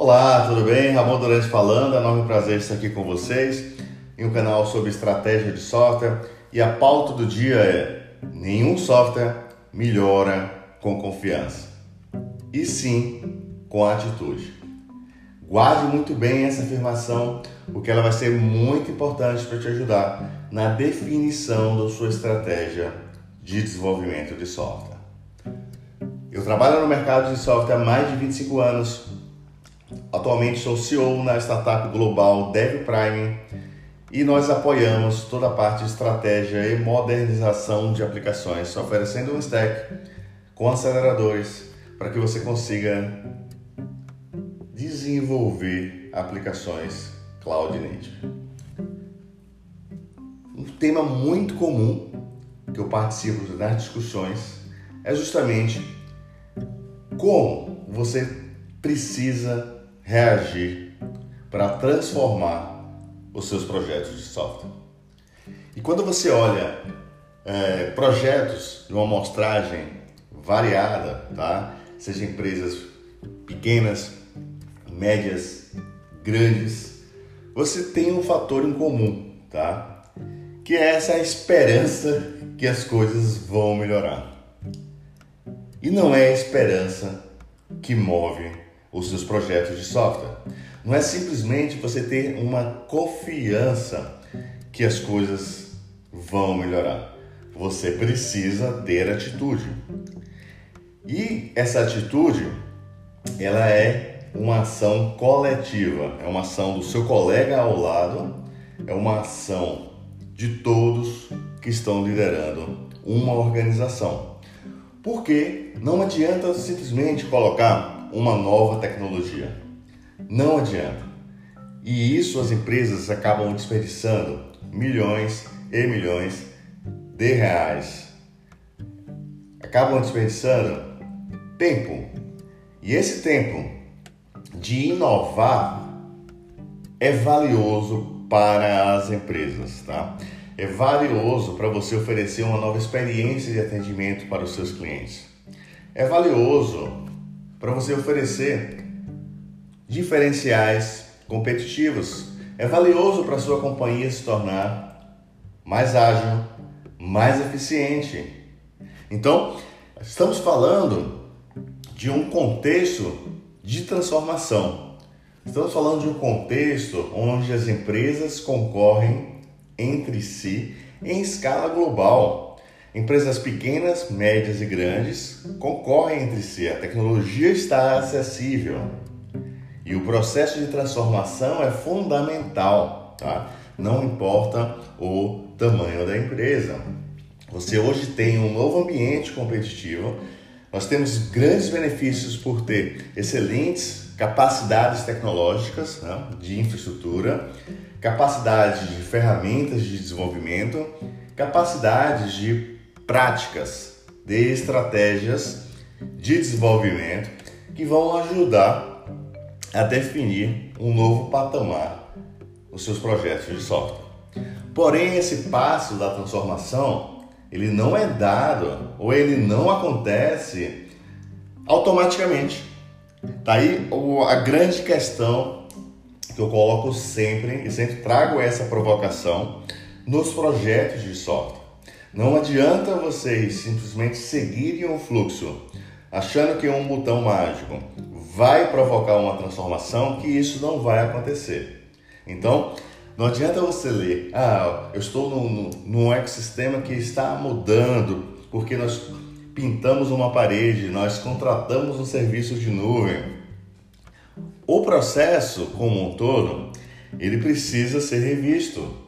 Olá, tudo bem? Ramon Durante falando, é um enorme prazer estar aqui com vocês em um canal sobre estratégia de software e a pauta do dia é nenhum software melhora com confiança e sim com atitude. Guarde muito bem essa afirmação, porque ela vai ser muito importante para te ajudar na definição da sua estratégia de desenvolvimento de software. Eu trabalho no mercado de software há mais de 25 anos Atualmente sou CEO na startup global DevPrime e nós apoiamos toda a parte de estratégia e modernização de aplicações, oferecendo um stack com aceleradores para que você consiga desenvolver aplicações cloud native. Um tema muito comum que eu participo nas discussões é justamente como você precisa reagir para transformar os seus projetos de software. E quando você olha é, projetos de uma amostragem variada, tá? seja empresas pequenas, médias, grandes, você tem um fator em comum, tá? que é essa esperança que as coisas vão melhorar. E não é a esperança que move os seus projetos de software. Não é simplesmente você ter uma confiança que as coisas vão melhorar. Você precisa ter atitude. E essa atitude, ela é uma ação coletiva, é uma ação do seu colega ao lado, é uma ação de todos que estão liderando uma organização. Porque não adianta simplesmente colocar uma nova tecnologia. Não adianta. E isso as empresas acabam desperdiçando milhões e milhões de reais. Acabam desperdiçando tempo. E esse tempo de inovar é valioso para as empresas, tá? É valioso para você oferecer uma nova experiência de atendimento para os seus clientes. É valioso para você oferecer diferenciais competitivos. É valioso para sua companhia se tornar mais ágil, mais eficiente. Então, estamos falando de um contexto de transformação. Estamos falando de um contexto onde as empresas concorrem entre si em escala global Empresas pequenas, médias e grandes concorrem entre si. A tecnologia está acessível e o processo de transformação é fundamental, tá? Não importa o tamanho da empresa. Você hoje tem um novo ambiente competitivo. Nós temos grandes benefícios por ter excelentes capacidades tecnológicas né, de infraestrutura, capacidade de ferramentas de desenvolvimento, capacidades de práticas, de estratégias de desenvolvimento que vão ajudar a definir um novo patamar nos seus projetos de software. Porém, esse passo da transformação, ele não é dado ou ele não acontece automaticamente. Tá aí a grande questão que eu coloco sempre e sempre trago essa provocação nos projetos de software. Não adianta vocês simplesmente seguirem um fluxo achando que um botão mágico vai provocar uma transformação, que isso não vai acontecer. Então, não adianta você ler, ah, eu estou num, num ecossistema que está mudando porque nós pintamos uma parede, nós contratamos um serviço de nuvem. O processo como um todo, ele precisa ser revisto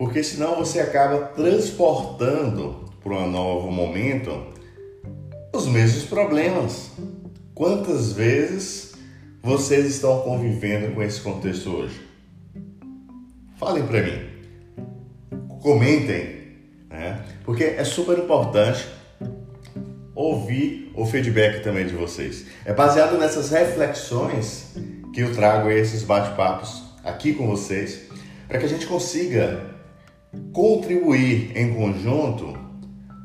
porque senão você acaba transportando para um novo momento os mesmos problemas. Quantas vezes vocês estão convivendo com esse contexto hoje? Falem para mim, comentem, né? porque é super importante ouvir o feedback também de vocês. É baseado nessas reflexões que eu trago esses bate-papos aqui com vocês, para que a gente consiga contribuir em conjunto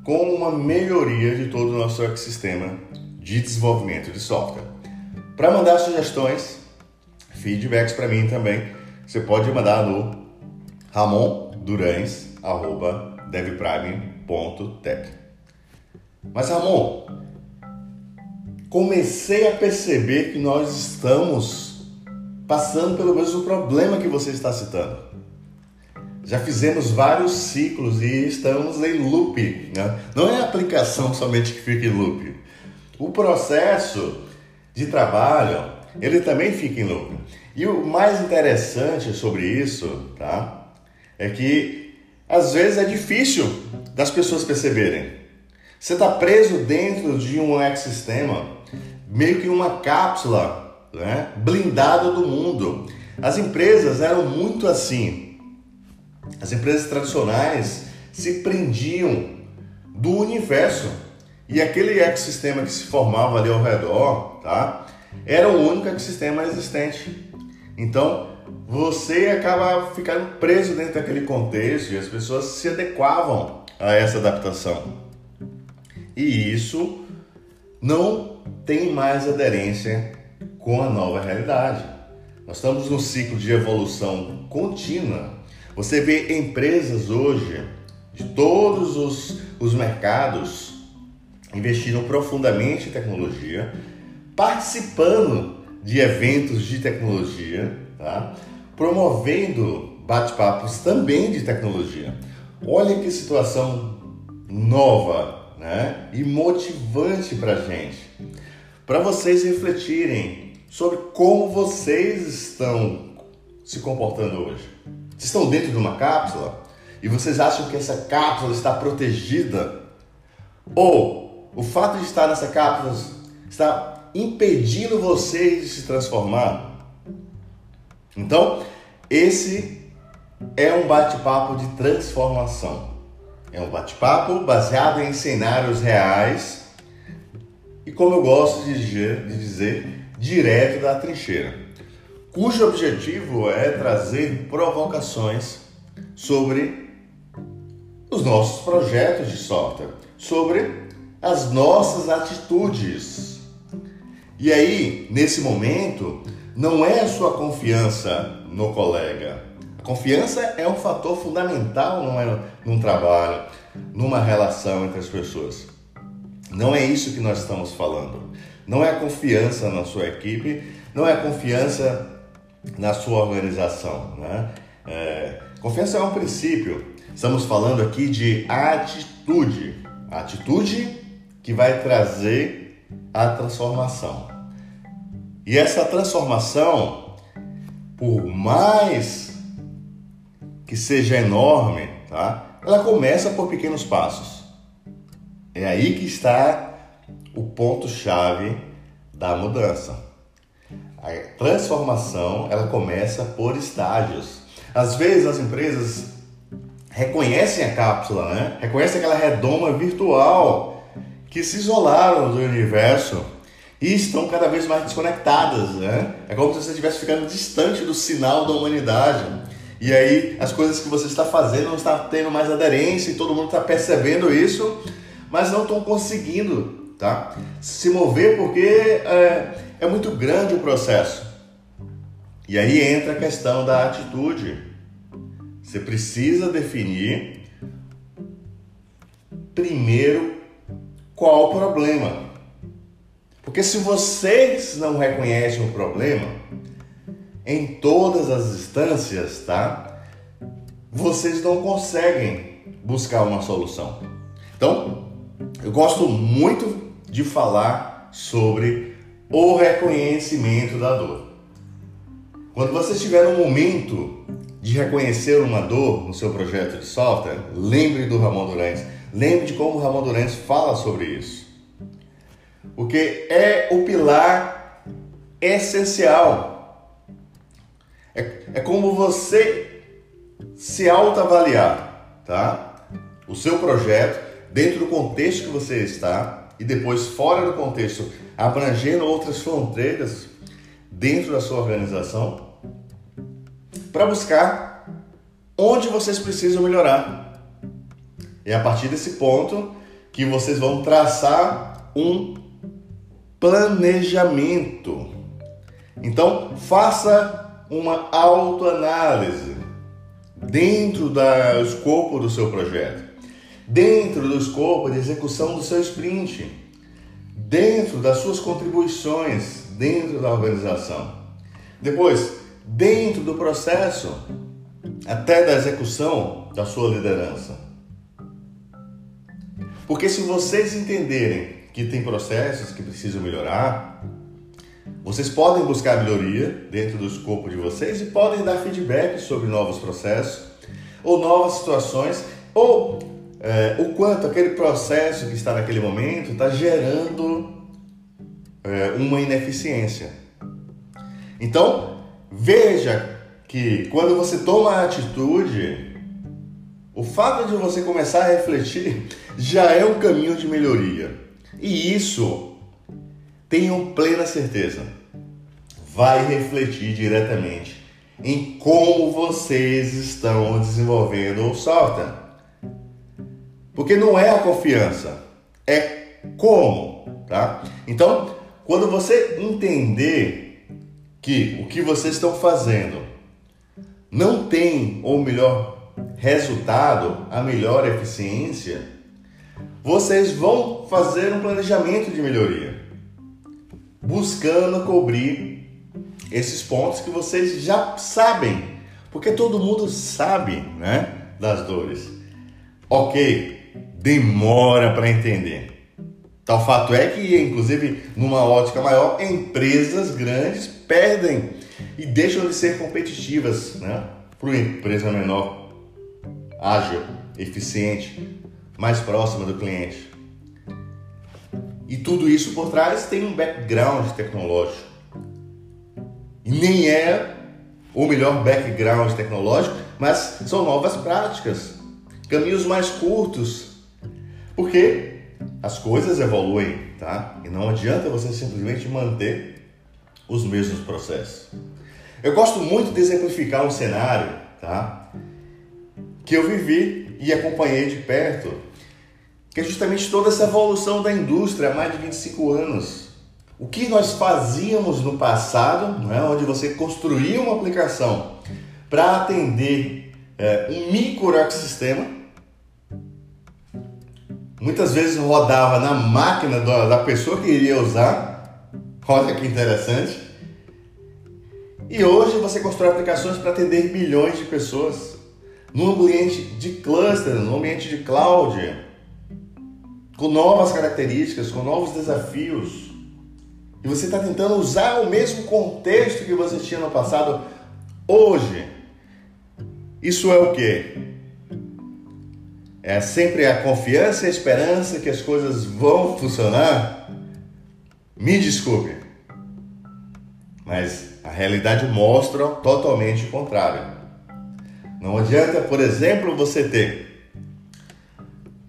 com uma melhoria de todo o nosso ecossistema de desenvolvimento de software. Para mandar sugestões, feedbacks para mim também. Você pode mandar no ramondurães@devprime.tech. Mas Ramon, comecei a perceber que nós estamos passando pelo mesmo problema que você está citando. Já fizemos vários ciclos e estamos em loop. Né? Não é a aplicação somente que fica em loop. O processo de trabalho, ele também fica em loop. E o mais interessante sobre isso, tá? É que às vezes é difícil das pessoas perceberem. Você está preso dentro de um ecossistema, meio que uma cápsula né, blindada do mundo. As empresas eram muito assim. As empresas tradicionais se prendiam do universo e aquele ecossistema que se formava ali ao redor, tá? Era o único ecossistema existente. Então, você acaba ficando preso dentro daquele contexto e as pessoas se adequavam a essa adaptação. E isso não tem mais aderência com a nova realidade. Nós estamos num ciclo de evolução contínua. Você vê empresas hoje de todos os, os mercados investindo profundamente em tecnologia, participando de eventos de tecnologia, tá? promovendo bate-papos também de tecnologia. Olha que situação nova né? e motivante para a gente, para vocês refletirem sobre como vocês estão se comportando hoje. Vocês estão dentro de uma cápsula e vocês acham que essa cápsula está protegida? Ou o fato de estar nessa cápsula está impedindo vocês de se transformar? Então, esse é um bate-papo de transformação. É um bate-papo baseado em cenários reais e, como eu gosto de dizer, de dizer, direto da trincheira, cujo objetivo é trazer provocações sobre os nossos projetos de software, sobre as nossas atitudes. E aí, nesse momento, não é a sua confiança no colega. A confiança é um fator fundamental num, num trabalho, numa relação entre as pessoas. Não é isso que nós estamos falando. Não é a confiança na sua equipe, não é a confiança na sua organização. Né? É, confiança é um princípio. Estamos falando aqui de atitude. Atitude que vai trazer a transformação. E essa transformação, por mais que seja enorme, tá? Ela começa por pequenos passos. É aí que está o ponto chave da mudança. A transformação, ela começa por estágios. Às vezes as empresas reconhecem a cápsula, né? Reconhecem aquela redoma virtual que se isolaram do universo e estão cada vez mais desconectadas, né? É como se você estivesse ficando distante do sinal da humanidade. E aí as coisas que você está fazendo não estão tendo mais aderência e todo mundo está percebendo isso, mas não estão conseguindo, tá? Se mover porque é, é muito grande o processo. E aí entra a questão da atitude. Você precisa definir primeiro qual o problema. Porque se vocês não reconhecem o problema, em todas as instâncias, tá? Vocês não conseguem buscar uma solução. Então, eu gosto muito de falar sobre o reconhecimento da dor. Quando você estiver no momento de reconhecer uma dor no seu projeto de software, lembre do Ramon Durães. Lembre de como o Ramon Durães fala sobre isso porque é o pilar essencial. É, é como você se autoavaliar, tá? O seu projeto dentro do contexto que você está e depois fora do contexto, abrangendo outras fronteiras dentro da sua organização para buscar onde vocês precisam melhorar. É a partir desse ponto que vocês vão traçar um planejamento. Então, faça uma autoanálise dentro do escopo do seu projeto, dentro do escopo de execução do seu sprint, dentro das suas contribuições dentro da organização. Depois, dentro do processo até da execução da sua liderança. Porque se vocês entenderem que tem processos que precisam melhorar, vocês podem buscar melhoria dentro do escopo de vocês e podem dar feedback sobre novos processos ou novas situações ou é, o quanto aquele processo que está naquele momento está gerando é, uma ineficiência. Então, veja que quando você toma a atitude, o fato de você começar a refletir já é um caminho de melhoria. E isso, tenham plena certeza, vai refletir diretamente em como vocês estão desenvolvendo o software. Porque não é a confiança, é como, tá? Então, quando você entender que o que vocês estão fazendo não tem, ou melhor, resultado, a melhor eficiência, vocês vão fazer um planejamento de melhoria, buscando cobrir esses pontos que vocês já sabem, porque todo mundo sabe, né, das dores. Ok, demora para entender. Tal fato é que, inclusive, numa ótica maior, empresas grandes perdem e deixam de ser competitivas né? para uma empresa menor, ágil, eficiente, mais próxima do cliente. E tudo isso por trás tem um background tecnológico. E nem é o melhor background tecnológico, mas são novas práticas, caminhos mais curtos. Porque as coisas evoluem, tá? E não adianta você simplesmente manter os mesmos processos. Eu gosto muito de exemplificar um cenário, tá? Que eu vivi e acompanhei de perto, que é justamente toda essa evolução da indústria há mais de 25 anos. O que nós fazíamos no passado, não é? onde você construía uma aplicação para atender é, um microecossistema, muitas vezes rodava na máquina da pessoa que iria usar. Olha que interessante. E hoje você constrói aplicações para atender milhões de pessoas num ambiente de cluster, num ambiente de cloud, com novas características, com novos desafios. E você está tentando usar o mesmo contexto que você tinha no passado hoje. Isso é o que? É sempre a confiança e a esperança que as coisas vão funcionar, me desculpe, mas a realidade mostra totalmente o contrário. Não adianta, por exemplo, você ter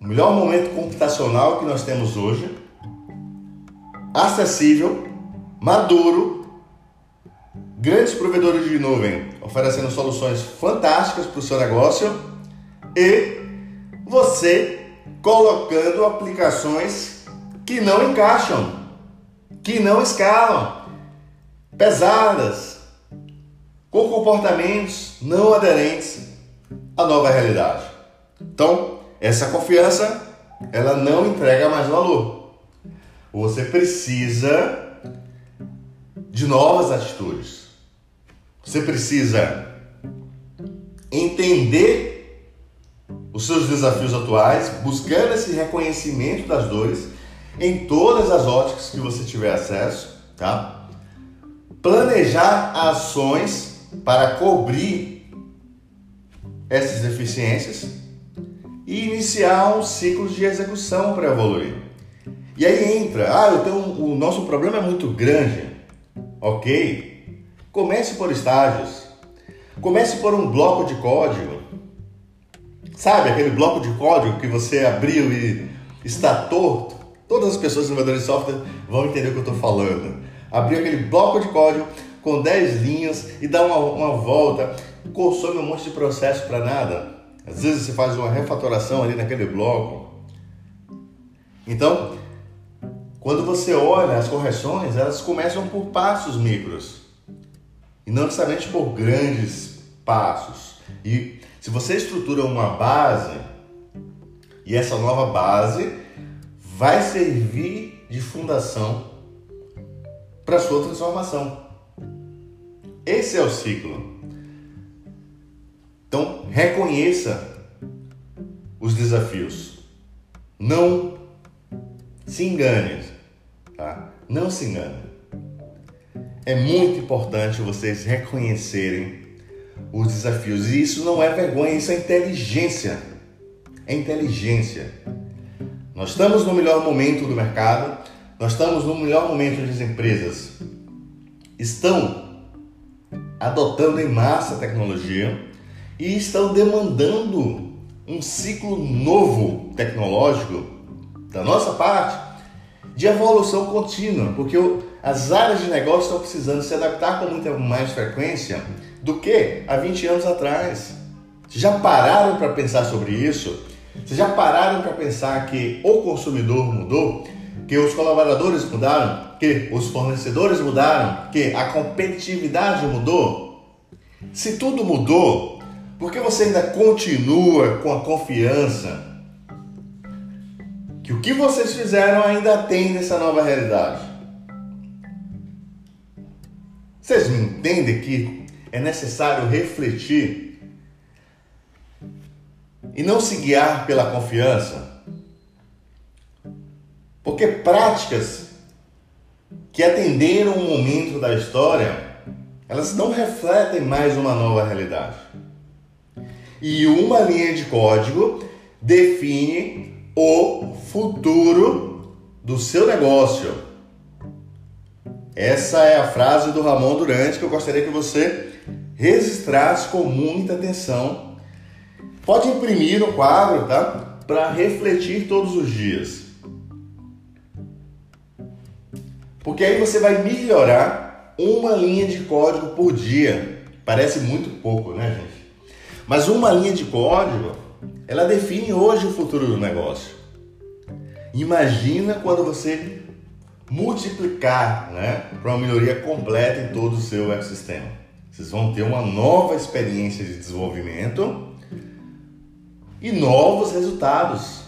o melhor momento computacional que nós temos hoje, acessível, maduro, grandes provedores de nuvem oferecendo soluções fantásticas para o seu negócio e você colocando aplicações que não encaixam, que não escalam, pesadas, com comportamentos não aderentes à nova realidade. Então, essa confiança, ela não entrega mais valor. Você precisa de novas atitudes. Você precisa entender os seus desafios atuais, buscando esse reconhecimento das dores em todas as óticas que você tiver acesso, tá? Planejar ações para cobrir essas deficiências e iniciar um ciclo de execução para evoluir. E aí entra, ah, eu tenho, o nosso problema é muito grande, ok? Comece por estágios. Comece por um bloco de código Sabe aquele bloco de código que você abriu e está torto? Todas as pessoas desenvolvedoras de software vão entender o que eu estou falando. Abriu aquele bloco de código com 10 linhas e dá uma, uma volta, consome um monte de processo para nada. Às vezes você faz uma refatoração ali naquele bloco. Então, quando você olha as correções, elas começam por passos micros. e não necessariamente por grandes passos. E se você estrutura uma base e essa nova base vai servir de fundação para sua transformação. Esse é o ciclo. Então, reconheça os desafios. Não se engane, tá? Não se engane. É muito importante vocês reconhecerem os desafios. E isso não é vergonha, isso é inteligência. É inteligência. Nós estamos no melhor momento do mercado, nós estamos no melhor momento onde as empresas estão adotando em massa a tecnologia e estão demandando um ciclo novo tecnológico da nossa parte de evolução contínua, porque as áreas de negócio estão precisando se adaptar com muita mais frequência do que há 20 anos atrás. Vocês já pararam para pensar sobre isso? Vocês já pararam para pensar que o consumidor mudou? Que os colaboradores mudaram? Que os fornecedores mudaram? Que a competitividade mudou? Se tudo mudou, por que você ainda continua com a confiança que o que vocês fizeram ainda tem nessa nova realidade? Vocês me entendem que é necessário refletir e não se guiar pela confiança. Porque práticas que atenderam um momento da história, elas não refletem mais uma nova realidade. E uma linha de código define o futuro do seu negócio. Essa é a frase do Ramon Durante que eu gostaria que você registrasse com muita atenção Pode imprimir no quadro, tá? Para refletir todos os dias. Porque aí você vai melhorar uma linha de código por dia. Parece muito pouco, né, gente? Mas uma linha de código, ela define hoje o futuro do negócio. Imagina quando você multiplicar, né, para uma melhoria completa em todo o seu ecossistema. Vocês vão ter uma nova experiência de desenvolvimento e novos resultados.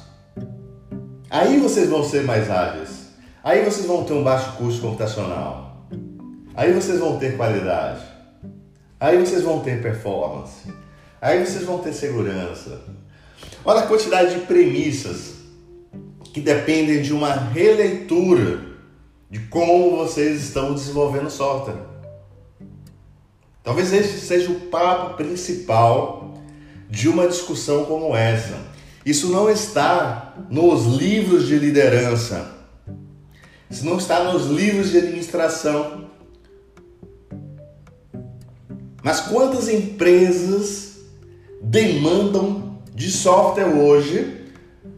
Aí vocês vão ser mais ágeis. Aí vocês vão ter um baixo custo computacional. Aí vocês vão ter qualidade. Aí vocês vão ter performance. Aí vocês vão ter segurança. Olha a quantidade de premissas que dependem de uma releitura de como vocês estão desenvolvendo software. Talvez esse seja o papo principal de uma discussão como essa. Isso não está nos livros de liderança. Isso não está nos livros de administração. Mas quantas empresas demandam de software hoje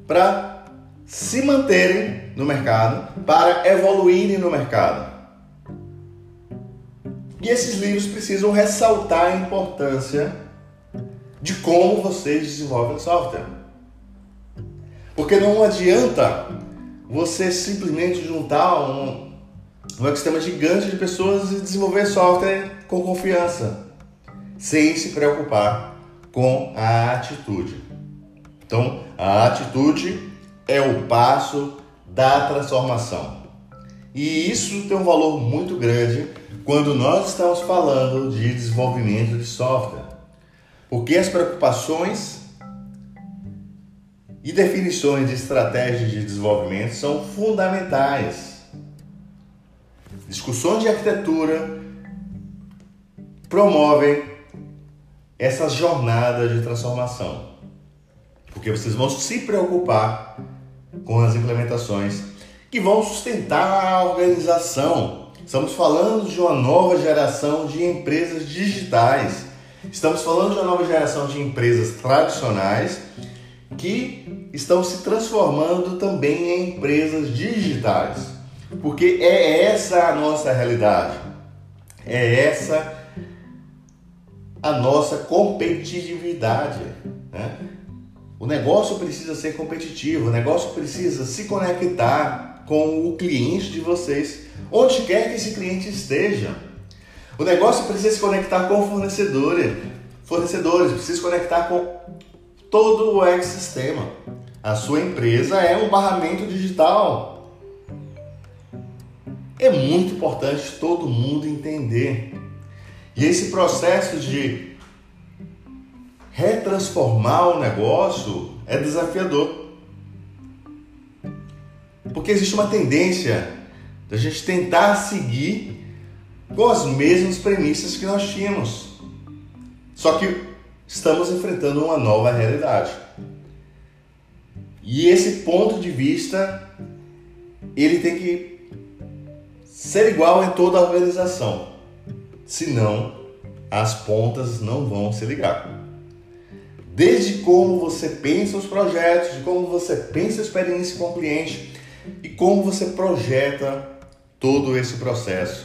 para se manterem no mercado, para evoluírem no mercado? E esses livros precisam ressaltar a importância de como vocês desenvolvem software. Porque não adianta você simplesmente juntar um, um ecossistema gigante de pessoas e desenvolver software com confiança, sem se preocupar com a atitude. Então, a atitude é o passo da transformação. E isso tem um valor muito grande quando nós estamos falando de desenvolvimento de software. Porque as preocupações e definições de estratégias de desenvolvimento são fundamentais. Discussões de arquitetura promovem essa jornada de transformação. Porque vocês vão se preocupar com as implementações que vão sustentar a organização. Estamos falando de uma nova geração de empresas digitais Estamos falando de uma nova geração de empresas tradicionais que estão se transformando também em empresas digitais, porque é essa a nossa realidade, é essa a nossa competitividade. Né? O negócio precisa ser competitivo, o negócio precisa se conectar com o cliente de vocês, onde quer que esse cliente esteja. O negócio precisa se conectar com fornecedores, fornecedores, precisa se conectar com todo o ecossistema. A sua empresa é um barramento digital. É muito importante todo mundo entender. E esse processo de retransformar o negócio é desafiador. Porque existe uma tendência da gente tentar seguir com as mesmas premissas que nós tínhamos. Só que estamos enfrentando uma nova realidade. E esse ponto de vista ele tem que ser igual em toda a organização. Senão, as pontas não vão se ligar. Desde como você pensa os projetos, de como você pensa a experiência com o cliente e como você projeta todo esse processo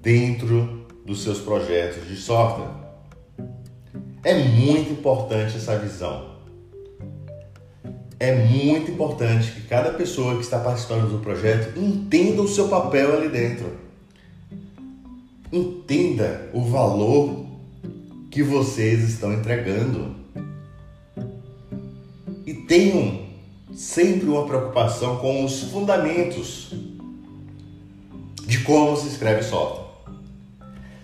dentro dos seus projetos de software. É muito importante essa visão. É muito importante que cada pessoa que está participando do projeto entenda o seu papel ali dentro. Entenda o valor que vocês estão entregando. E tenham sempre uma preocupação com os fundamentos de como se escreve software.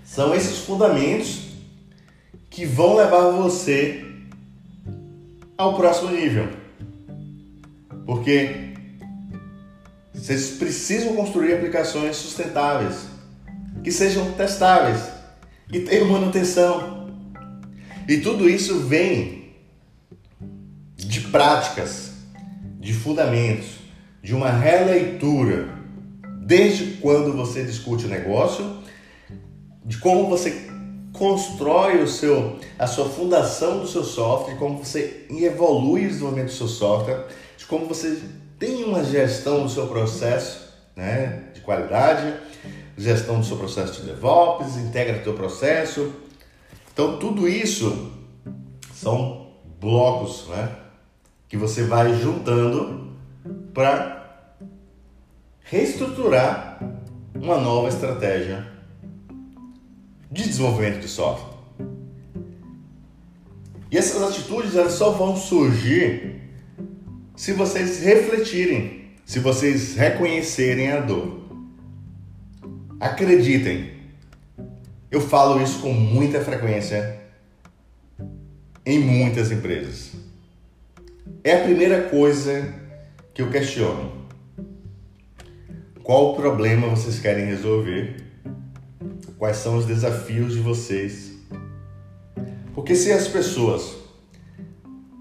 São esses fundamentos que vão levar você ao próximo nível. Porque vocês precisam construir aplicações sustentáveis, que sejam testáveis, que tenham manutenção. E tudo isso vem práticas, de fundamentos, de uma releitura, desde quando você discute o negócio, de como você constrói o seu, a sua fundação do seu software, de como você evolui o desenvolvimento do seu software, de como você tem uma gestão do seu processo né, de qualidade, gestão do seu processo de DevOps, integra o seu processo. Então, tudo isso são blocos né, que você vai juntando para reestruturar uma nova estratégia de desenvolvimento de software. E essas atitudes elas só vão surgir se vocês refletirem, se vocês reconhecerem a dor. Acreditem, eu falo isso com muita frequência em muitas empresas. É a primeira coisa que eu questiono. Qual problema vocês querem resolver? Quais são os desafios de vocês? Porque se as pessoas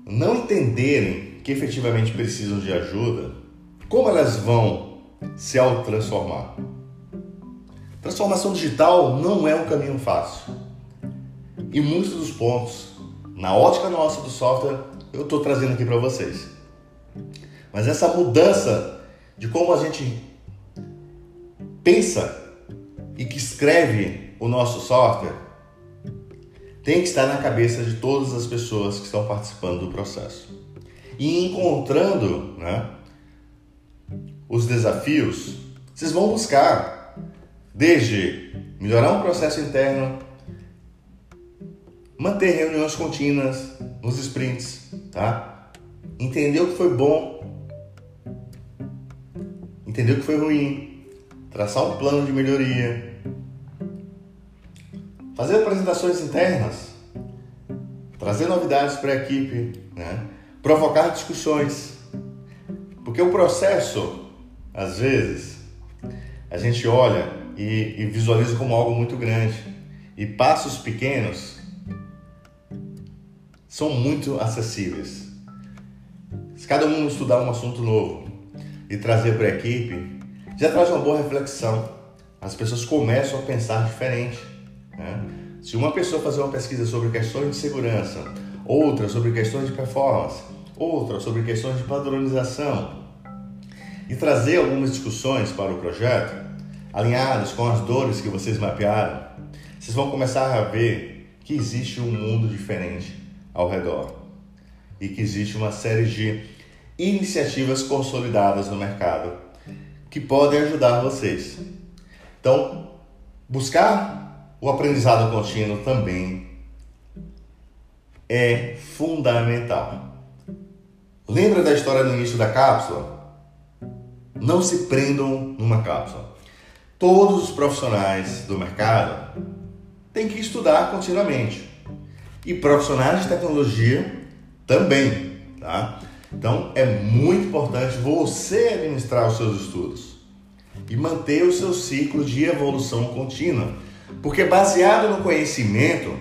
não entenderem que efetivamente precisam de ajuda, como elas vão se autotransformar? Transformação digital não é um caminho fácil. E muitos dos pontos, na ótica nossa do software, eu estou trazendo aqui para vocês. Mas essa mudança de como a gente pensa e que escreve o nosso software tem que estar na cabeça de todas as pessoas que estão participando do processo. E encontrando né, os desafios, vocês vão buscar desde melhorar um processo interno, manter reuniões contínuas nos sprints, tá? Entender o que foi bom, entender o que foi ruim, traçar um plano de melhoria, fazer apresentações internas, trazer novidades para a equipe, né? provocar discussões, porque o processo, às vezes, a gente olha e, e visualiza como algo muito grande. E passos pequenos são muito acessíveis. Se cada um estudar um assunto novo e trazer para a equipe, já traz uma boa reflexão. As pessoas começam a pensar diferente. Né? Se uma pessoa fazer uma pesquisa sobre questões de segurança, outra sobre questões de performance, outra sobre questões de padronização, e trazer algumas discussões para o projeto, alinhadas com as dores que vocês mapearam, vocês vão começar a ver que existe um mundo diferente ao redor e que existe uma série de iniciativas consolidadas no mercado que podem ajudar vocês. Então, buscar o aprendizado contínuo também é fundamental. Lembra da história no início da cápsula? Não se prendam numa cápsula. Todos os profissionais do mercado têm que estudar continuamente. E profissionais de tecnologia também, tá? Então é muito importante você administrar os seus estudos e manter o seu ciclo de evolução contínua, porque baseado no conhecimento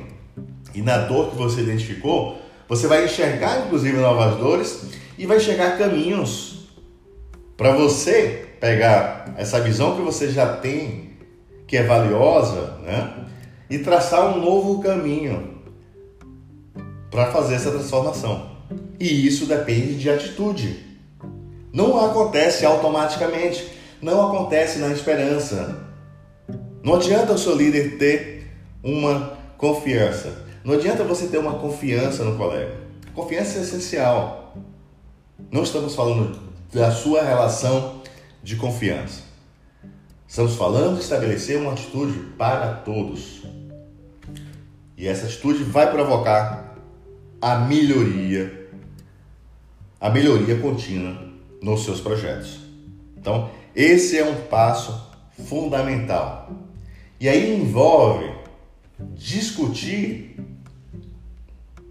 e na dor que você identificou, você vai enxergar inclusive novas dores e vai enxergar caminhos para você pegar essa visão que você já tem, que é valiosa, né? E traçar um novo caminho para fazer essa transformação. E isso depende de atitude. Não acontece automaticamente, não acontece na esperança. Não adianta o seu líder ter uma confiança. Não adianta você ter uma confiança no colega. Confiança é essencial. Não estamos falando da sua relação de confiança. Estamos falando de estabelecer uma atitude para todos. E essa atitude vai provocar a melhoria, a melhoria contínua nos seus projetos. Então, esse é um passo fundamental. E aí envolve discutir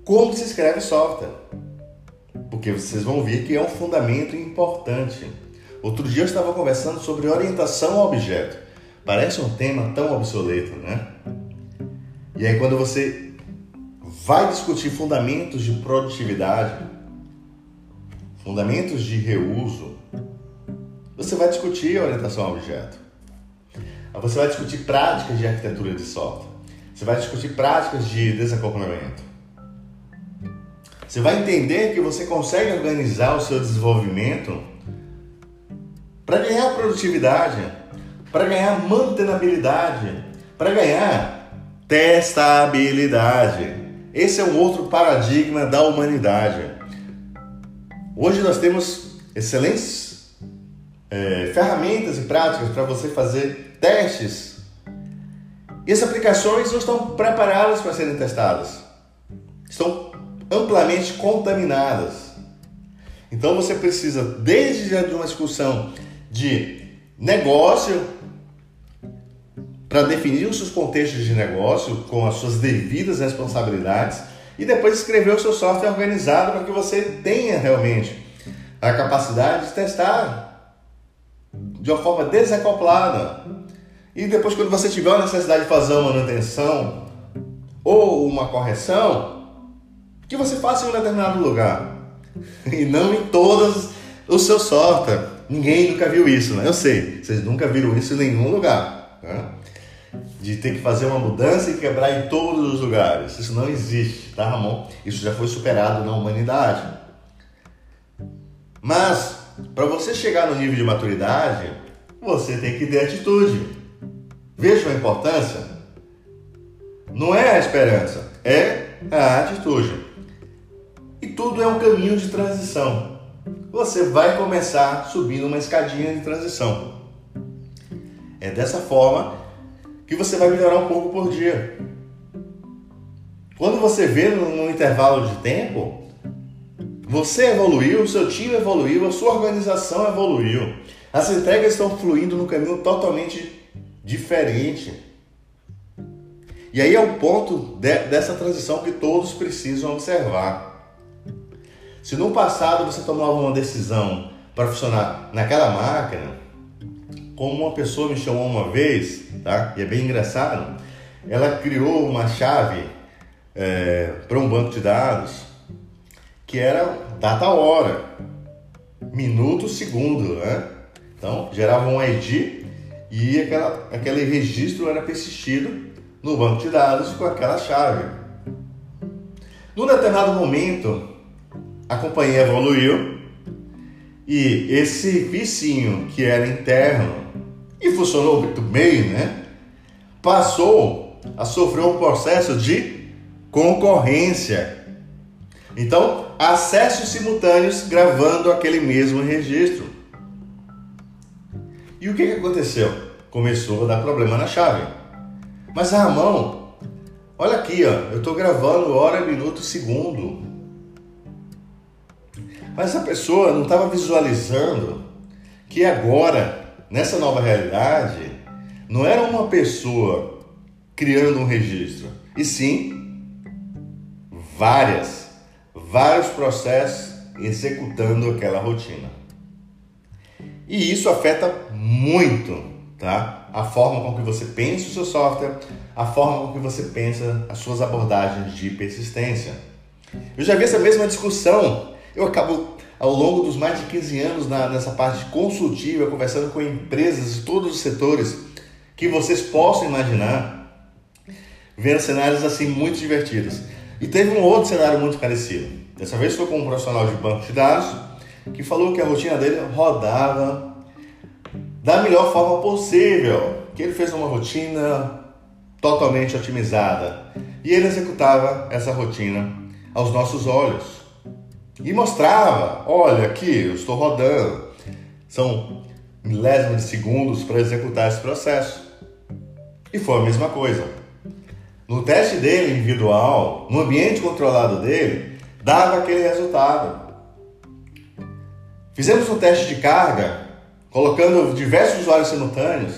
como se escreve software. Porque vocês vão ver que é um fundamento importante. Outro dia eu estava conversando sobre orientação ao objeto. Parece um tema tão obsoleto, né? E aí quando você vai discutir fundamentos de produtividade, fundamentos de reuso, você vai discutir orientação ao objeto. Você vai discutir práticas de arquitetura de software. Você vai discutir práticas de desacoplamento. Você vai entender que você consegue organizar o seu desenvolvimento para ganhar produtividade, para ganhar mantenabilidade, para ganhar testabilidade. Esse é um outro paradigma da humanidade. Hoje nós temos excelentes é, ferramentas e práticas para você fazer testes. E as aplicações não estão preparadas para serem testadas. Estão amplamente contaminadas. Então você precisa, desde uma discussão de negócio para definir os seus contextos de negócio com as suas devidas responsabilidades e depois escrever o seu software organizado para que você tenha realmente a capacidade de testar de uma forma desacoplada. E depois, quando você tiver a necessidade de fazer uma manutenção ou uma correção, que você faça em um determinado lugar e não em todos os seus software. Ninguém nunca viu isso, né? Eu sei, vocês nunca viram isso em nenhum lugar. Né? De ter que fazer uma mudança e quebrar em todos os lugares. Isso não existe, tá, Ramon? Isso já foi superado na humanidade. Mas, para você chegar no nível de maturidade, você tem que ter atitude. Veja a importância? Não é a esperança, é a atitude. E tudo é um caminho de transição você vai começar subindo uma escadinha de transição. É dessa forma que você vai melhorar um pouco por dia. Quando você vê num intervalo de tempo, você evoluiu, seu time evoluiu, a sua organização evoluiu. As entregas estão fluindo no caminho totalmente diferente. E aí é o ponto de, dessa transição que todos precisam observar. Se no passado você tomava uma decisão para funcionar naquela máquina, como uma pessoa me chamou uma vez, tá? E é bem engraçado, ela criou uma chave é, para um banco de dados que era data hora, minuto, segundo, né? Então gerava um ID e aquela, aquele registro era persistido no banco de dados com aquela chave. Num determinado momento, a companhia evoluiu e esse vicinho que era interno e funcionou muito bem, né? Passou a sofrer um processo de concorrência. Então, acessos simultâneos gravando aquele mesmo registro. E o que, que aconteceu? Começou a dar problema na chave. Mas Ramão, olha aqui, ó, eu estou gravando hora, minuto segundo. Mas a pessoa não estava visualizando que agora, nessa nova realidade, não era uma pessoa criando um registro, e sim várias, vários processos executando aquela rotina. E isso afeta muito, tá? A forma com que você pensa o seu software, a forma com que você pensa as suas abordagens de persistência. Eu já vi essa mesma discussão. Eu acabo ao longo dos mais de 15 anos na, nessa parte consultiva, conversando com empresas de todos os setores que vocês possam imaginar, vendo cenários assim muito divertidos. E teve um outro cenário muito parecido. Dessa vez foi com um profissional de banco de dados que falou que a rotina dele rodava da melhor forma possível, que ele fez uma rotina totalmente otimizada e ele executava essa rotina aos nossos olhos e mostrava: olha aqui, eu estou rodando, são milésimos de segundos para executar esse processo. E foi a mesma coisa. No teste dele individual, no ambiente controlado dele, dava aquele resultado. Fizemos um teste de carga, colocando diversos usuários simultâneos.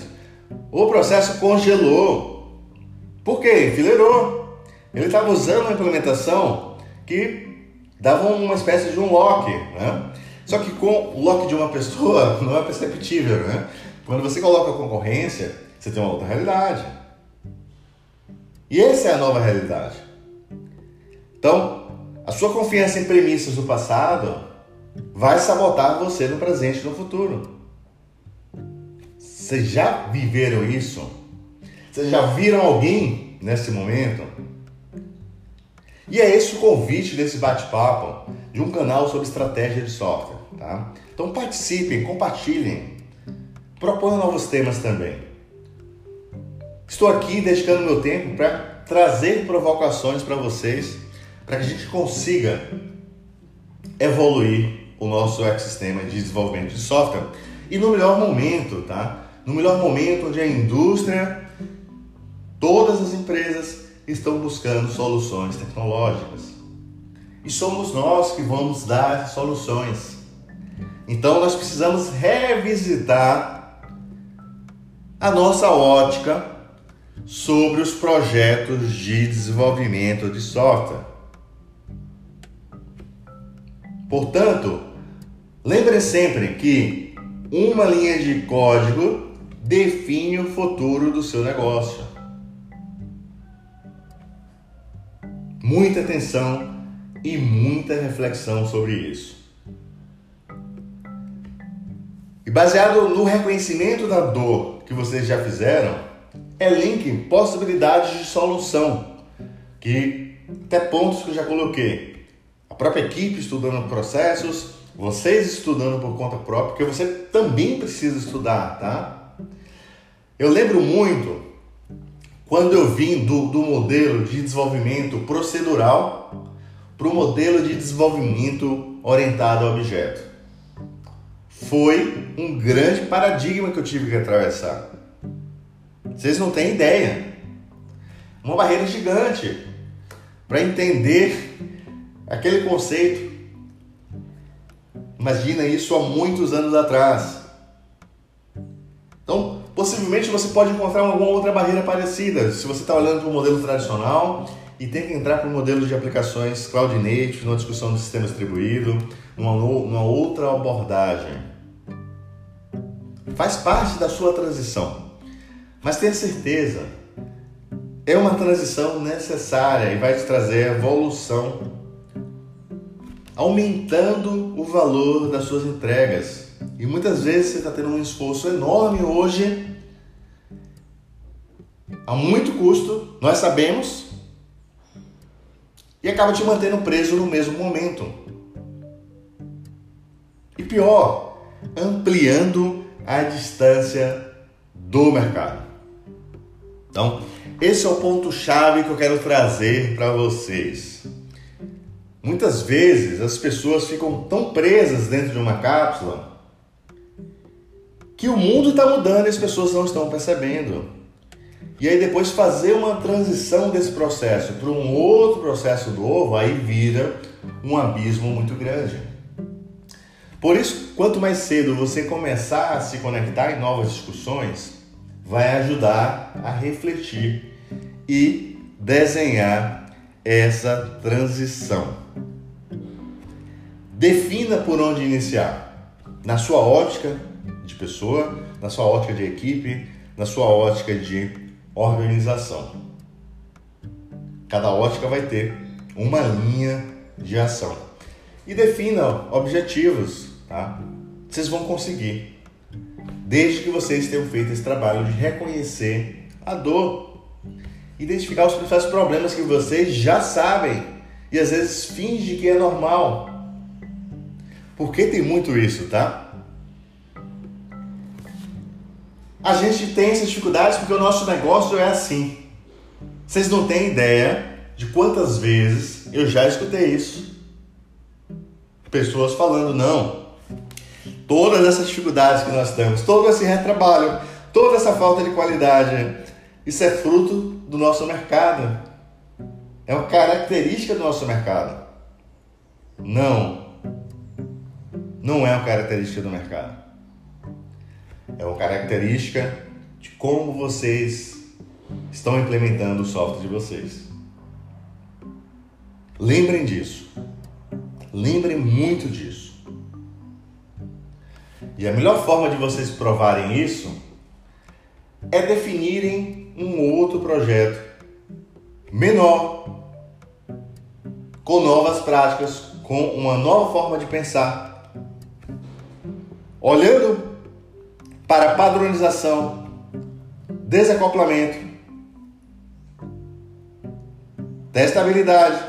O processo congelou. Por quê? Enfileirou. Ele estava usando uma implementação que dava uma espécie de um lock, né? Só que com o lock de uma pessoa não é perceptível, né? Quando você coloca a concorrência, você tem uma outra realidade. E essa é a nova realidade. Então, a sua confiança em premissas do passado vai sabotar você no presente e no futuro. Vocês já viveram isso? Vocês já viram alguém nesse momento? E é esse o convite desse bate-papo de um canal sobre estratégia de software, tá? Então participem, compartilhem, proponham novos temas também. Estou aqui dedicando meu tempo para trazer provocações para vocês, para que a gente consiga evoluir o nosso ecossistema de desenvolvimento de software e no melhor momento, tá? No melhor momento onde a indústria, todas as empresas estão buscando soluções tecnológicas. E somos nós que vamos dar soluções. Então nós precisamos revisitar a nossa ótica sobre os projetos de desenvolvimento de software. Portanto, Lembre sempre que uma linha de código define o futuro do seu negócio. Muita atenção e muita reflexão sobre isso. E baseado no reconhecimento da dor que vocês já fizeram, elenque possibilidades de solução, que até pontos que eu já coloquei. A própria equipe estudando processos, vocês estudando por conta própria, porque você também precisa estudar, tá? Eu lembro muito quando eu vim do, do modelo de desenvolvimento procedural para o modelo de desenvolvimento orientado a objeto. Foi um grande paradigma que eu tive que atravessar. Vocês não têm ideia. Uma barreira gigante para entender aquele conceito Imagina isso há muitos anos atrás. Então, possivelmente você pode encontrar alguma outra barreira parecida. Se você está olhando para o modelo tradicional e tem que entrar para o modelo de aplicações cloud native, numa discussão do sistema distribuído, numa, numa outra abordagem. Faz parte da sua transição. Mas tenha certeza, é uma transição necessária e vai te trazer evolução aumentando o valor das suas entregas. E muitas vezes você está tendo um esforço enorme hoje, a muito custo, nós sabemos, e acaba te mantendo preso no mesmo momento. E pior, ampliando a distância do mercado. Então, esse é o ponto chave que eu quero trazer para vocês. Muitas vezes as pessoas ficam tão presas dentro de uma cápsula que o mundo está mudando e as pessoas não estão percebendo. E aí depois fazer uma transição desse processo para um outro processo novo, aí vira um abismo muito grande. Por isso, quanto mais cedo você começar a se conectar em novas discussões, vai ajudar a refletir e desenhar essa transição. Defina por onde iniciar. Na sua ótica de pessoa, na sua ótica de equipe, na sua ótica de organização. Cada ótica vai ter uma linha de ação. E defina objetivos, tá? Vocês vão conseguir. Desde que vocês tenham feito esse trabalho de reconhecer a dor, identificar os principais problemas que vocês já sabem e às vezes finge que é normal. Porque tem muito isso, tá? A gente tem essas dificuldades porque o nosso negócio é assim. Vocês não têm ideia de quantas vezes eu já escutei isso. Pessoas falando, não, todas essas dificuldades que nós temos, todo esse retrabalho, toda essa falta de qualidade, isso é fruto do nosso mercado. É uma característica do nosso mercado. Não. Não é uma característica do mercado. É uma característica de como vocês estão implementando o software de vocês. Lembrem disso. Lembrem muito disso. E a melhor forma de vocês provarem isso é definirem um outro projeto menor, com novas práticas, com uma nova forma de pensar, olhando para padronização, desacoplamento, testabilidade,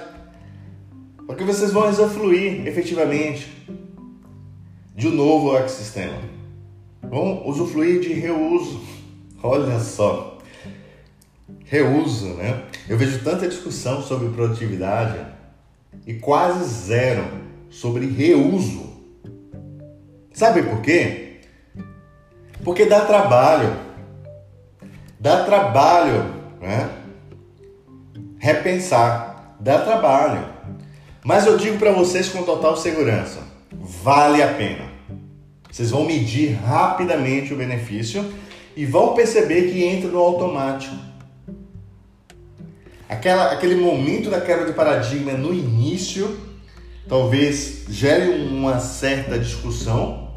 porque vocês vão usufruir efetivamente de um novo ecossistema. Vão usufruir de reuso. Olha só. Reuso, né? Eu vejo tanta discussão sobre produtividade e quase zero sobre reuso. Sabe por quê? Porque dá trabalho. Dá trabalho, né? Repensar. Dá trabalho. Mas eu digo para vocês com total segurança, vale a pena. Vocês vão medir rapidamente o benefício e vão perceber que entra no automático. Aquela, aquele momento da quebra de paradigma no início talvez gere uma certa discussão,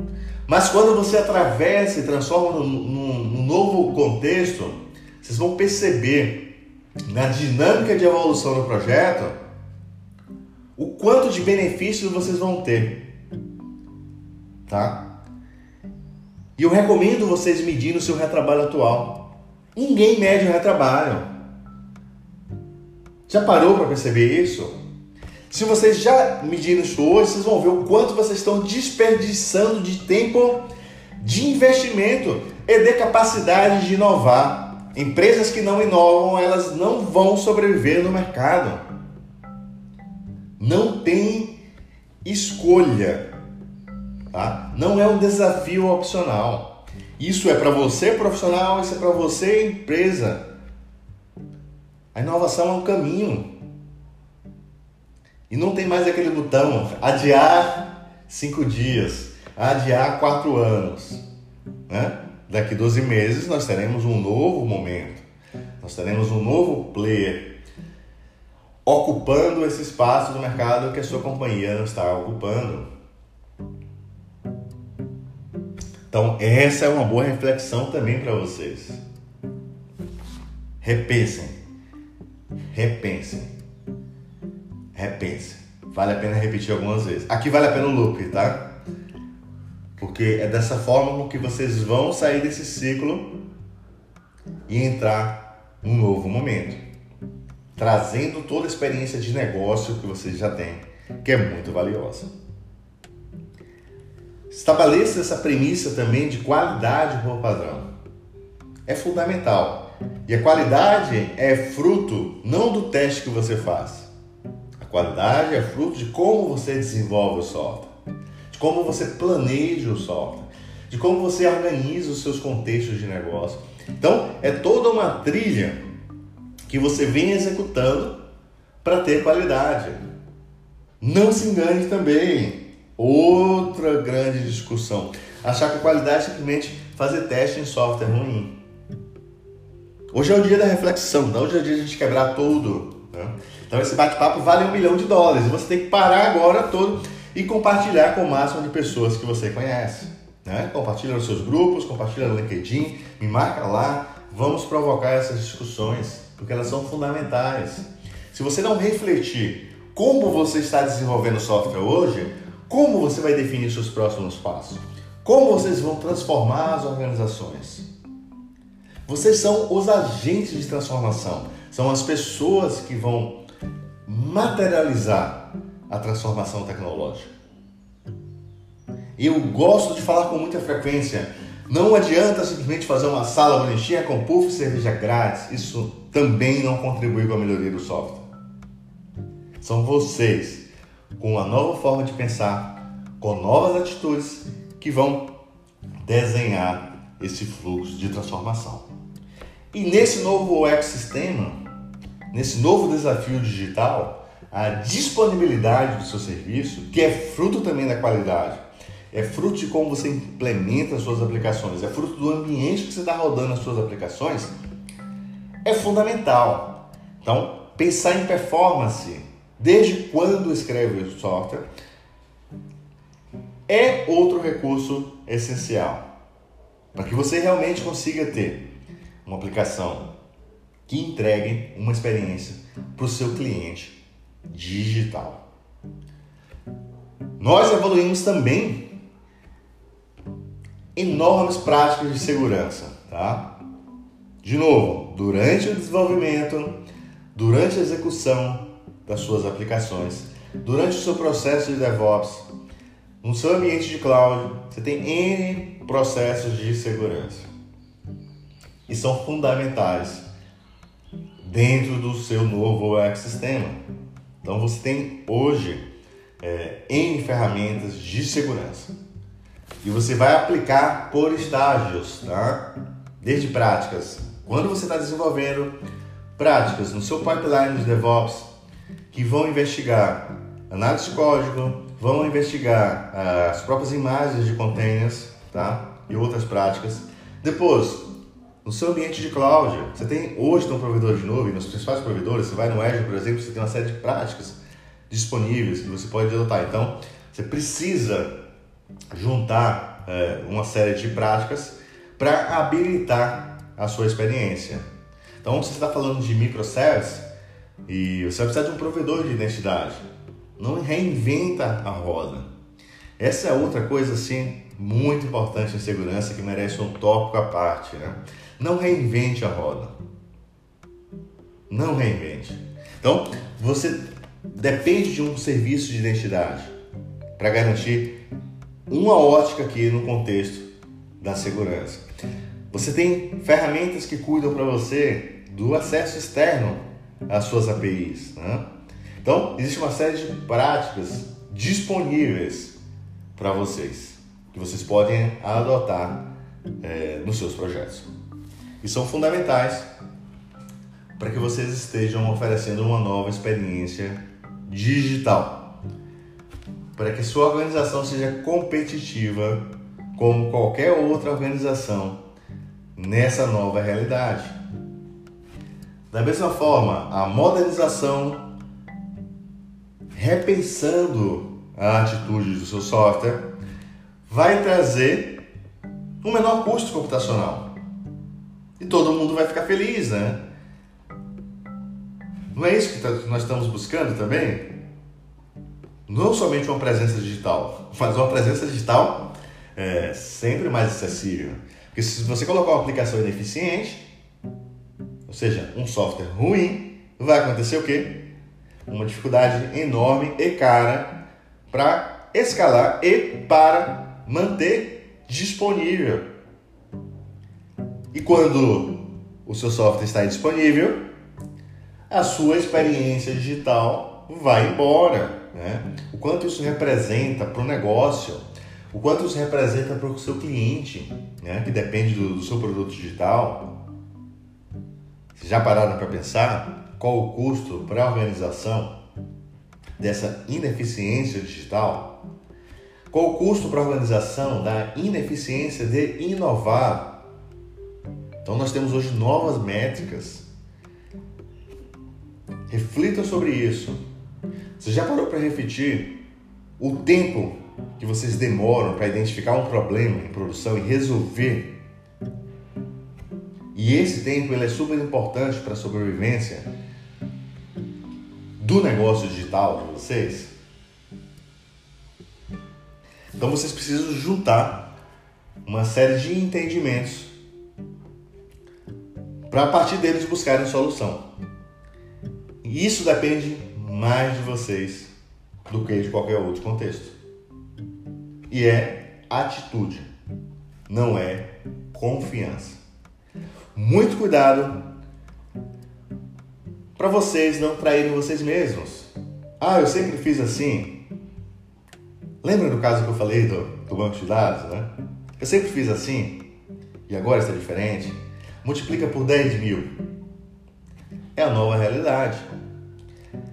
mas quando você atravessa e transforma num novo contexto, vocês vão perceber na dinâmica de evolução do projeto o quanto de benefícios vocês vão ter. Tá? E eu recomendo vocês medirem o seu retrabalho atual. Ninguém mede o retrabalho. Já parou para perceber isso? Se vocês já mediram isso hoje, vocês vão ver o quanto vocês estão desperdiçando de tempo de investimento e de capacidade de inovar. Empresas que não inovam, elas não vão sobreviver no mercado. Não tem escolha, tá? Não é um desafio opcional. Isso é para você profissional, isso é para você empresa. A inovação é um caminho. E não tem mais aquele botão adiar cinco dias, adiar quatro anos. Né? Daqui 12 meses nós teremos um novo momento, nós teremos um novo player ocupando esse espaço do mercado que a sua companhia não está ocupando. Então, essa é uma boa reflexão também para vocês. Repensem. Repensem. Repensem. Vale a pena repetir algumas vezes. Aqui vale a pena o loop, tá? Porque é dessa forma que vocês vão sair desse ciclo e entrar num novo momento trazendo toda a experiência de negócio que vocês já têm, que é muito valiosa. Estabeleça essa premissa também de qualidade por padrão. É fundamental. E a qualidade é fruto não do teste que você faz. Qualidade é fruto de como você desenvolve o software, de como você planeja o software, de como você organiza os seus contextos de negócio. Então, é toda uma trilha que você vem executando para ter qualidade. Não se engane também. Outra grande discussão. Achar que a qualidade é simplesmente fazer teste em software ruim. Hoje é o dia da reflexão, não hoje é o dia de a gente quebrar tudo. Né? Então esse bate-papo vale um milhão de dólares. Você tem que parar agora todo e compartilhar com o máximo de pessoas que você conhece. Né? Compartilha nos seus grupos, compartilha no LinkedIn, me marca lá. Vamos provocar essas discussões, porque elas são fundamentais. Se você não refletir como você está desenvolvendo software hoje, como você vai definir seus próximos passos? Como vocês vão transformar as organizações? Vocês são os agentes de transformação, são as pessoas que vão materializar a transformação tecnológica. Eu gosto de falar com muita frequência. Não adianta simplesmente fazer uma sala bonitinha com puff e cerveja grátis. Isso também não contribui com a melhoria do software. São vocês, com uma nova forma de pensar, com novas atitudes, que vão desenhar esse fluxo de transformação. E nesse novo ecossistema, nesse novo desafio digital, a disponibilidade do seu serviço, que é fruto também da qualidade, é fruto de como você implementa as suas aplicações, é fruto do ambiente que você está rodando as suas aplicações, é fundamental. Então, pensar em performance, desde quando escreve o software, é outro recurso essencial. Para que você realmente consiga ter uma aplicação que entregue uma experiência para o seu cliente digital. Nós evoluímos também enormes práticas de segurança, tá? De novo, durante o desenvolvimento, durante a execução das suas aplicações, durante o seu processo de DevOps, no seu ambiente de cloud, você tem N processos de segurança. E são fundamentais dentro do seu novo ecossistema. Então você tem hoje é, N ferramentas de segurança. E você vai aplicar por estágios, tá? Desde práticas. Quando você está desenvolvendo práticas no seu pipeline de DevOps que vão investigar análise de código, vão investigar ah, as próprias imagens de containers tá? e outras práticas. Depois, no seu ambiente de cloud, você tem hoje um provedor de nuvem, nos principais provedores, você vai no Azure, por exemplo, você tem uma série de práticas disponíveis que você pode adotar. Então, você precisa juntar é, uma série de práticas para habilitar a sua experiência. Então, se você está falando de microservices e você vai precisar de um provedor de identidade, não reinventa a roda. Essa é outra coisa assim muito importante em segurança que merece um tópico à parte, né? Não reinvente a roda. Não reinvente. Então, você depende de um serviço de identidade para garantir uma ótica aqui no contexto da segurança. Você tem ferramentas que cuidam para você do acesso externo às suas APIs. Né? Então, existe uma série de práticas disponíveis para vocês, que vocês podem adotar é, nos seus projetos. E são fundamentais para que vocês estejam oferecendo uma nova experiência digital. Para que sua organização seja competitiva como qualquer outra organização nessa nova realidade. Da mesma forma, a modernização repensando a atitude do seu software, vai trazer um menor custo computacional. E todo mundo vai ficar feliz, né? Não é isso que tá, nós estamos buscando também? Não somente uma presença digital, mas uma presença digital é, sempre mais acessível. Porque se você colocar uma aplicação ineficiente, ou seja, um software ruim, vai acontecer o quê? uma dificuldade enorme e cara para escalar e para manter disponível. E quando o seu software está disponível, a sua experiência digital vai embora. Né? O quanto isso representa para o negócio, o quanto isso representa para o seu cliente, né, que depende do, do seu produto digital. Vocês já pararam para pensar qual o custo para a organização dessa ineficiência digital? Qual o custo para a organização da ineficiência de inovar? Então, nós temos hoje novas métricas. Reflitam sobre isso. Você já parou para refletir o tempo que vocês demoram para identificar um problema em produção e resolver? E esse tempo ele é super importante para a sobrevivência do negócio digital de vocês. Então vocês precisam juntar uma série de entendimentos para a partir deles buscarem solução. Isso depende mais de vocês do que de qualquer outro contexto. E é atitude, não é confiança. Muito cuidado para vocês não traírem vocês mesmos. Ah, eu sempre fiz assim. Lembra do caso que eu falei do, do banco de dados, né? Eu sempre fiz assim e agora está diferente. Multiplica por 10 mil. É a nova realidade.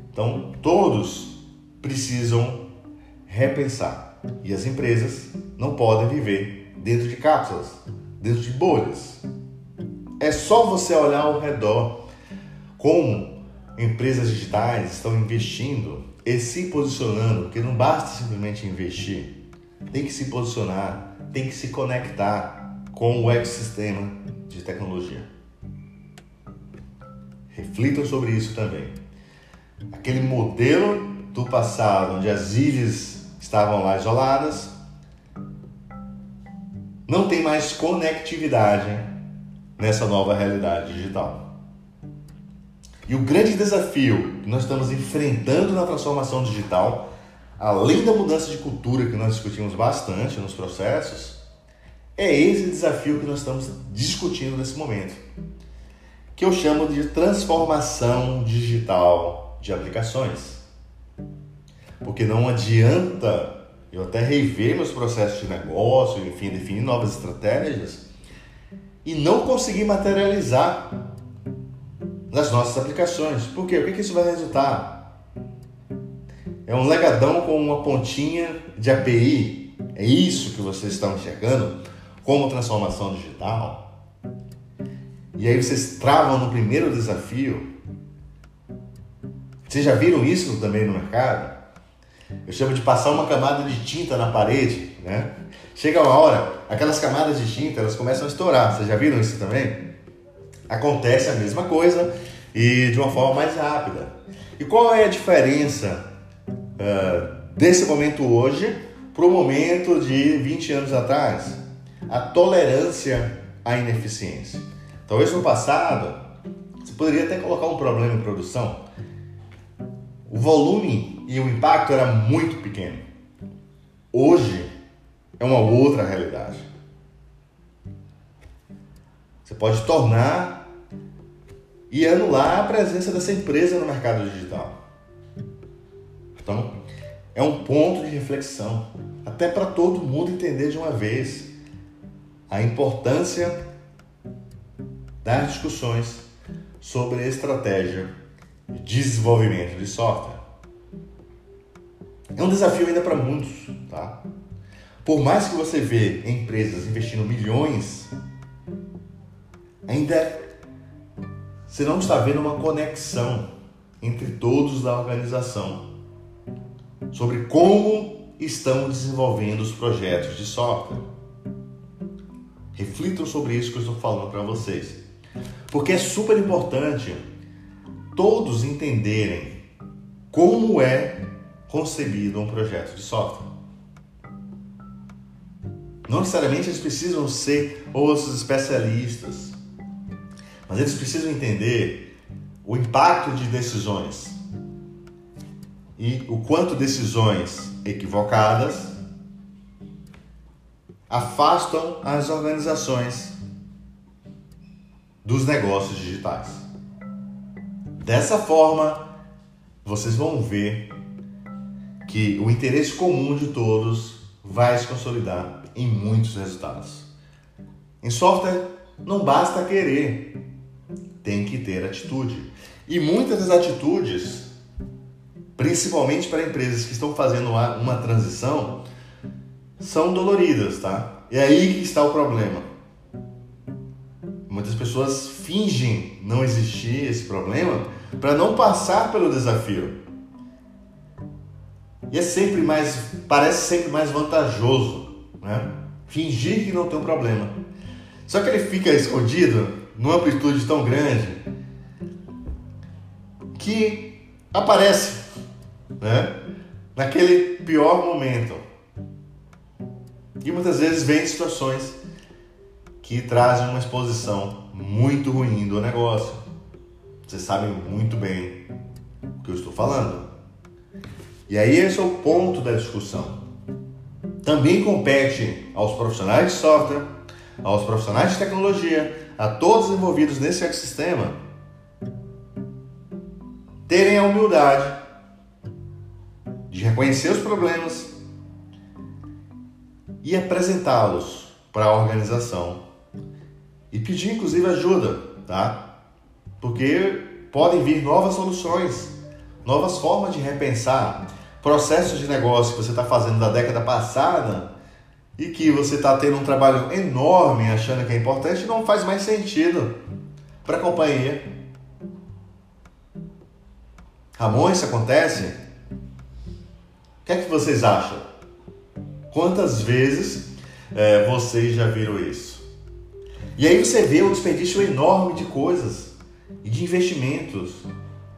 Então, todos precisam repensar. E as empresas não podem viver dentro de cápsulas, dentro de bolhas. É só você olhar ao redor como empresas digitais estão investindo e se posicionando, porque não basta simplesmente investir, tem que se posicionar, tem que se conectar com o ecossistema de tecnologia. Reflitam sobre isso também. Aquele modelo do passado, onde as ilhas estavam lá isoladas, não tem mais conectividade nessa nova realidade digital. E o grande desafio que nós estamos enfrentando na transformação digital, além da mudança de cultura que nós discutimos bastante nos processos, é esse desafio que nós estamos discutindo nesse momento, que eu chamo de transformação digital de aplicações. Porque não adianta eu até rever meus processos de negócio, enfim, definir novas estratégias e não conseguir materializar nas nossas aplicações. Por quê? O que, isso vai resultar? É um legadão com uma pontinha de API. É isso que vocês estão enxergando como transformação digital? E aí vocês travam no primeiro desafio. Vocês já viram isso também no mercado? Eu chamo de passar uma camada de tinta na parede, né? Chega uma hora, aquelas camadas de tinta elas começam a estourar. Vocês já viram isso também? acontece a mesma coisa e de uma forma mais rápida. E qual é a diferença uh, desse momento hoje para o momento de 20 anos atrás? A tolerância à ineficiência. Talvez no passado você poderia até colocar um problema em produção. O volume e o impacto era muito pequeno. Hoje é uma outra realidade. Você pode tornar e anular a presença dessa empresa no mercado digital. Então, é um ponto de reflexão, até para todo mundo entender de uma vez a importância das discussões sobre estratégia de desenvolvimento de software. É um desafio ainda para muitos, tá? Por mais que você vê empresas investindo milhões, ainda você não está vendo uma conexão entre todos da organização sobre como estão desenvolvendo os projetos de software. Reflitam sobre isso que eu estou falando para vocês. Porque é super importante todos entenderem como é concebido um projeto de software. Não necessariamente eles precisam ser os especialistas, mas eles precisam entender o impacto de decisões e o quanto decisões equivocadas afastam as organizações dos negócios digitais. Dessa forma, vocês vão ver que o interesse comum de todos vai se consolidar em muitos resultados. Em software, não basta querer, tem que ter atitude. E muitas das atitudes, principalmente para empresas que estão fazendo uma, transição, são doloridas, tá? E é aí que está o problema. Muitas pessoas fingem não existir esse problema para não passar pelo desafio. E é sempre mais, parece sempre mais vantajoso, né? Fingir que não tem um problema. Só que ele fica escondido numa amplitude tão grande que aparece, né? Naquele pior momento. E muitas vezes vem situações que trazem uma exposição muito ruim do negócio. Vocês sabem muito bem o que eu estou falando. E aí esse é o ponto da discussão. Também compete aos profissionais de software, aos profissionais de tecnologia, a todos envolvidos nesse ecossistema, terem a humildade de reconhecer os problemas e apresentá-los para a organização e pedir inclusive ajuda, tá? Porque podem vir novas soluções, novas formas de repensar processos de negócio que você está fazendo da década passada e que você está tendo um trabalho enorme achando que é importante não faz mais sentido para a companhia. Ramon, isso acontece? O que é que vocês acham? Quantas vezes é, vocês já viram isso? E aí você vê o desperdício enorme de coisas de investimentos,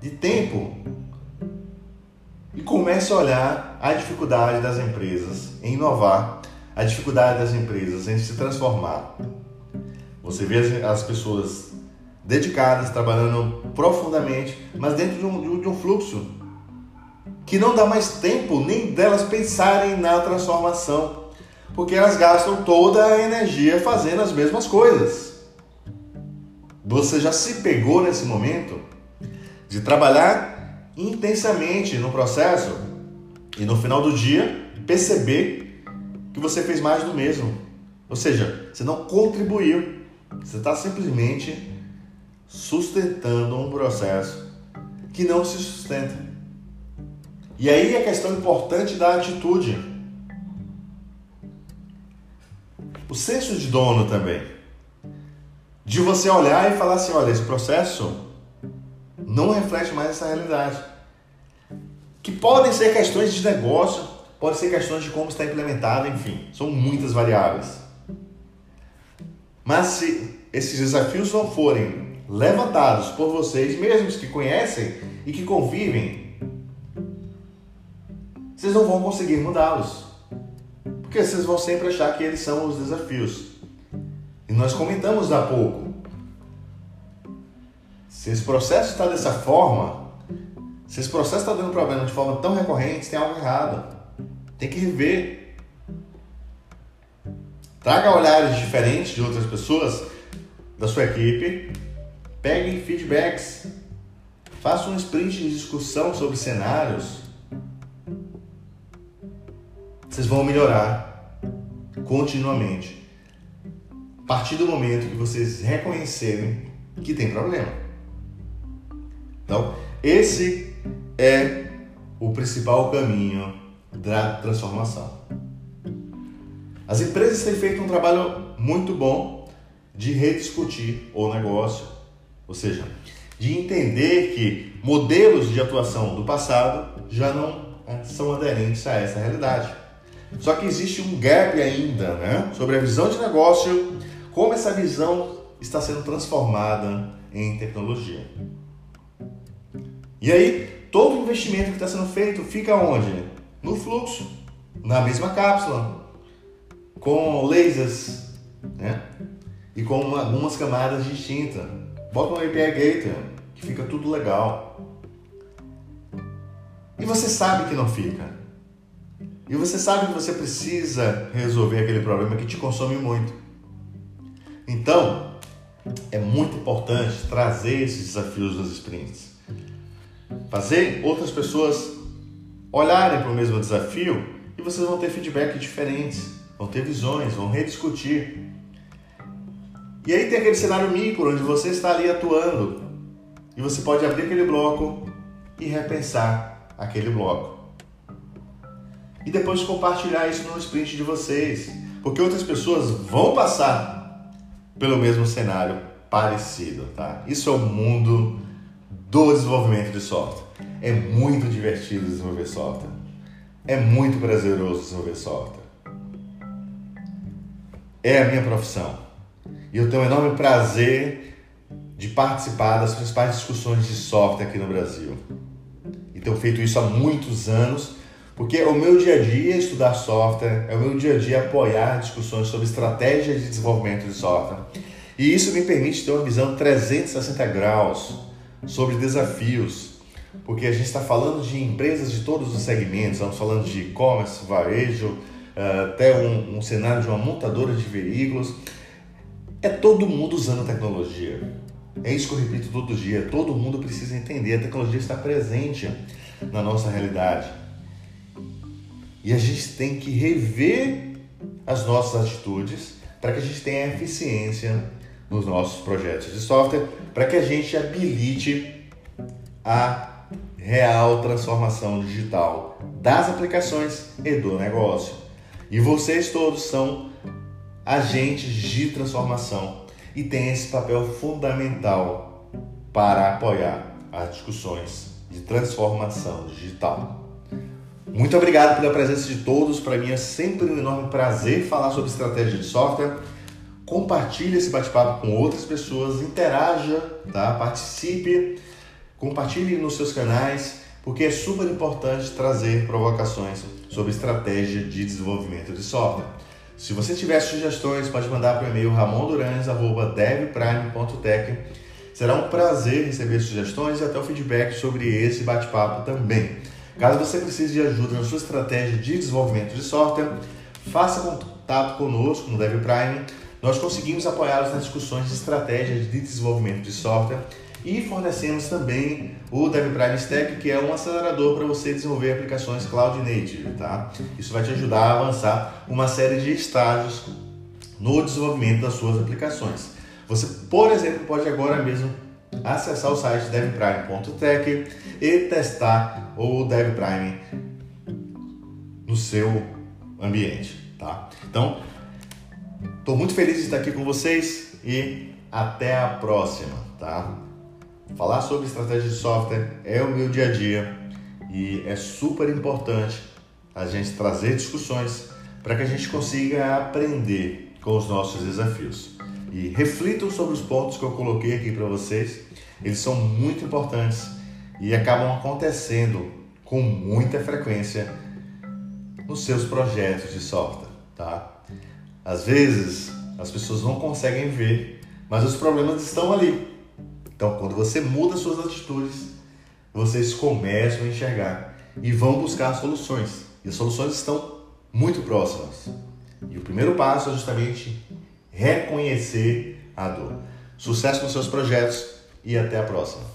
de tempo e comece a olhar a dificuldade das empresas em inovar, a dificuldade das empresas em se transformar. Você vê as pessoas dedicadas, trabalhando profundamente, mas dentro de um, de um fluxo que não dá mais tempo nem delas pensarem na transformação, porque elas gastam toda a energia fazendo as mesmas coisas. Você já se pegou nesse momento de trabalhar intensamente no processo e no final do dia perceber que você fez mais do mesmo. Ou seja, você não contribuiu, você está simplesmente sustentando um processo que não se sustenta. E aí a questão importante da atitude. O senso de dono também. De você olhar e falar assim: olha, esse processo não reflete mais essa realidade. Que podem ser questões de negócio, podem ser questões de como está implementado, enfim, são muitas variáveis. Mas se esses desafios não forem levantados por vocês mesmos que conhecem e que convivem, vocês não vão conseguir mudá-los. Porque vocês vão sempre achar que eles são os desafios. E nós comentamos há pouco se esse processo está dessa forma, se esse processo está dando problema de forma tão recorrente, tem algo errado. Tem que rever. Traga olhares diferentes de outras pessoas da sua equipe. Pegue feedbacks. Faça um sprint de discussão sobre cenários. Vocês vão melhorar continuamente. A partir do momento que vocês reconhecerem que tem problema. Então, esse é o principal caminho da transformação. As empresas têm feito um trabalho muito bom de rediscutir o negócio, ou seja, de entender que modelos de atuação do passado já não é, são aderentes a essa realidade. Só que existe um gap ainda né, sobre a visão de negócio, como essa visão está sendo transformada em tecnologia. E aí, todo investimento que está sendo feito fica onde? No fluxo, na mesma cápsula, com lasers, né? E com uma, algumas camadas distintas. Bota um API Gateway, que fica tudo legal. E você sabe que não fica. E você sabe que você precisa resolver aquele problema que te consome muito. Então, é muito importante trazer esses desafios dos sprints fazer outras pessoas olharem para o mesmo desafio e vocês vão ter feedback diferentes, vão ter visões, vão rediscutir. E aí tem aquele cenário micro onde você está ali atuando e você pode abrir aquele bloco e repensar aquele bloco. E depois compartilhar isso no sprint de vocês, porque outras pessoas vão passar pelo mesmo cenário parecido, tá? Isso é o mundo do desenvolvimento de software. É muito divertido desenvolver software. É muito prazeroso desenvolver software. É a minha profissão. E eu tenho um enorme prazer de participar das principais discussões de software aqui no Brasil. E tenho feito isso há muitos anos, porque é o meu dia a dia estudar software, é o meu dia a dia apoiar discussões sobre estratégias de desenvolvimento de software. E isso me permite ter uma visão 360 graus sobre desafios, porque a gente está falando de empresas de todos os segmentos, estamos falando de e-commerce, varejo, eh, até um, um cenário de uma montadora de veículos. É todo mundo usando tecnologia. É isso que eu repito todo dia. Todo mundo precisa entender. A tecnologia está presente na nossa realidade. E a gente tem que rever as nossas atitudes para que a gente tenha eficiência nos nossos projetos de software, para que a gente habilite a real transformação digital das aplicações e do negócio. E vocês todos são agentes de transformação e têm esse papel fundamental para apoiar as discussões de transformação digital. Muito obrigado pela presença de todos. Para mim é sempre um enorme prazer falar sobre estratégia de software compartilhe esse bate-papo com outras pessoas, interaja, tá? participe, compartilhe nos seus canais, porque é super importante trazer provocações sobre estratégia de desenvolvimento de software. Se você tiver sugestões, pode mandar para o e-mail ramondurans.devprime.tech. Será um prazer receber sugestões e até o feedback sobre esse bate-papo também. Caso você precise de ajuda na sua estratégia de desenvolvimento de software, faça contato conosco no DevPrime nós conseguimos apoiá-los nas discussões de estratégias de desenvolvimento de software e fornecemos também o DevPrime Stack, que é um acelerador para você desenvolver aplicações cloud native, tá? Isso vai te ajudar a avançar uma série de estágios no desenvolvimento das suas aplicações. Você, por exemplo, pode agora mesmo acessar o site devprime.tech e testar o DevPrime no seu ambiente, tá? Então, Estou muito feliz de estar aqui com vocês e até a próxima, tá? Falar sobre estratégia de software é o meu dia a dia e é super importante a gente trazer discussões para que a gente consiga aprender com os nossos desafios. E reflitam sobre os pontos que eu coloquei aqui para vocês, eles são muito importantes e acabam acontecendo com muita frequência nos seus projetos de software, tá? Às vezes as pessoas não conseguem ver, mas os problemas estão ali. Então, quando você muda suas atitudes, vocês começam a enxergar e vão buscar soluções. E as soluções estão muito próximas. E o primeiro passo é justamente reconhecer a dor. Sucesso nos seus projetos e até a próxima.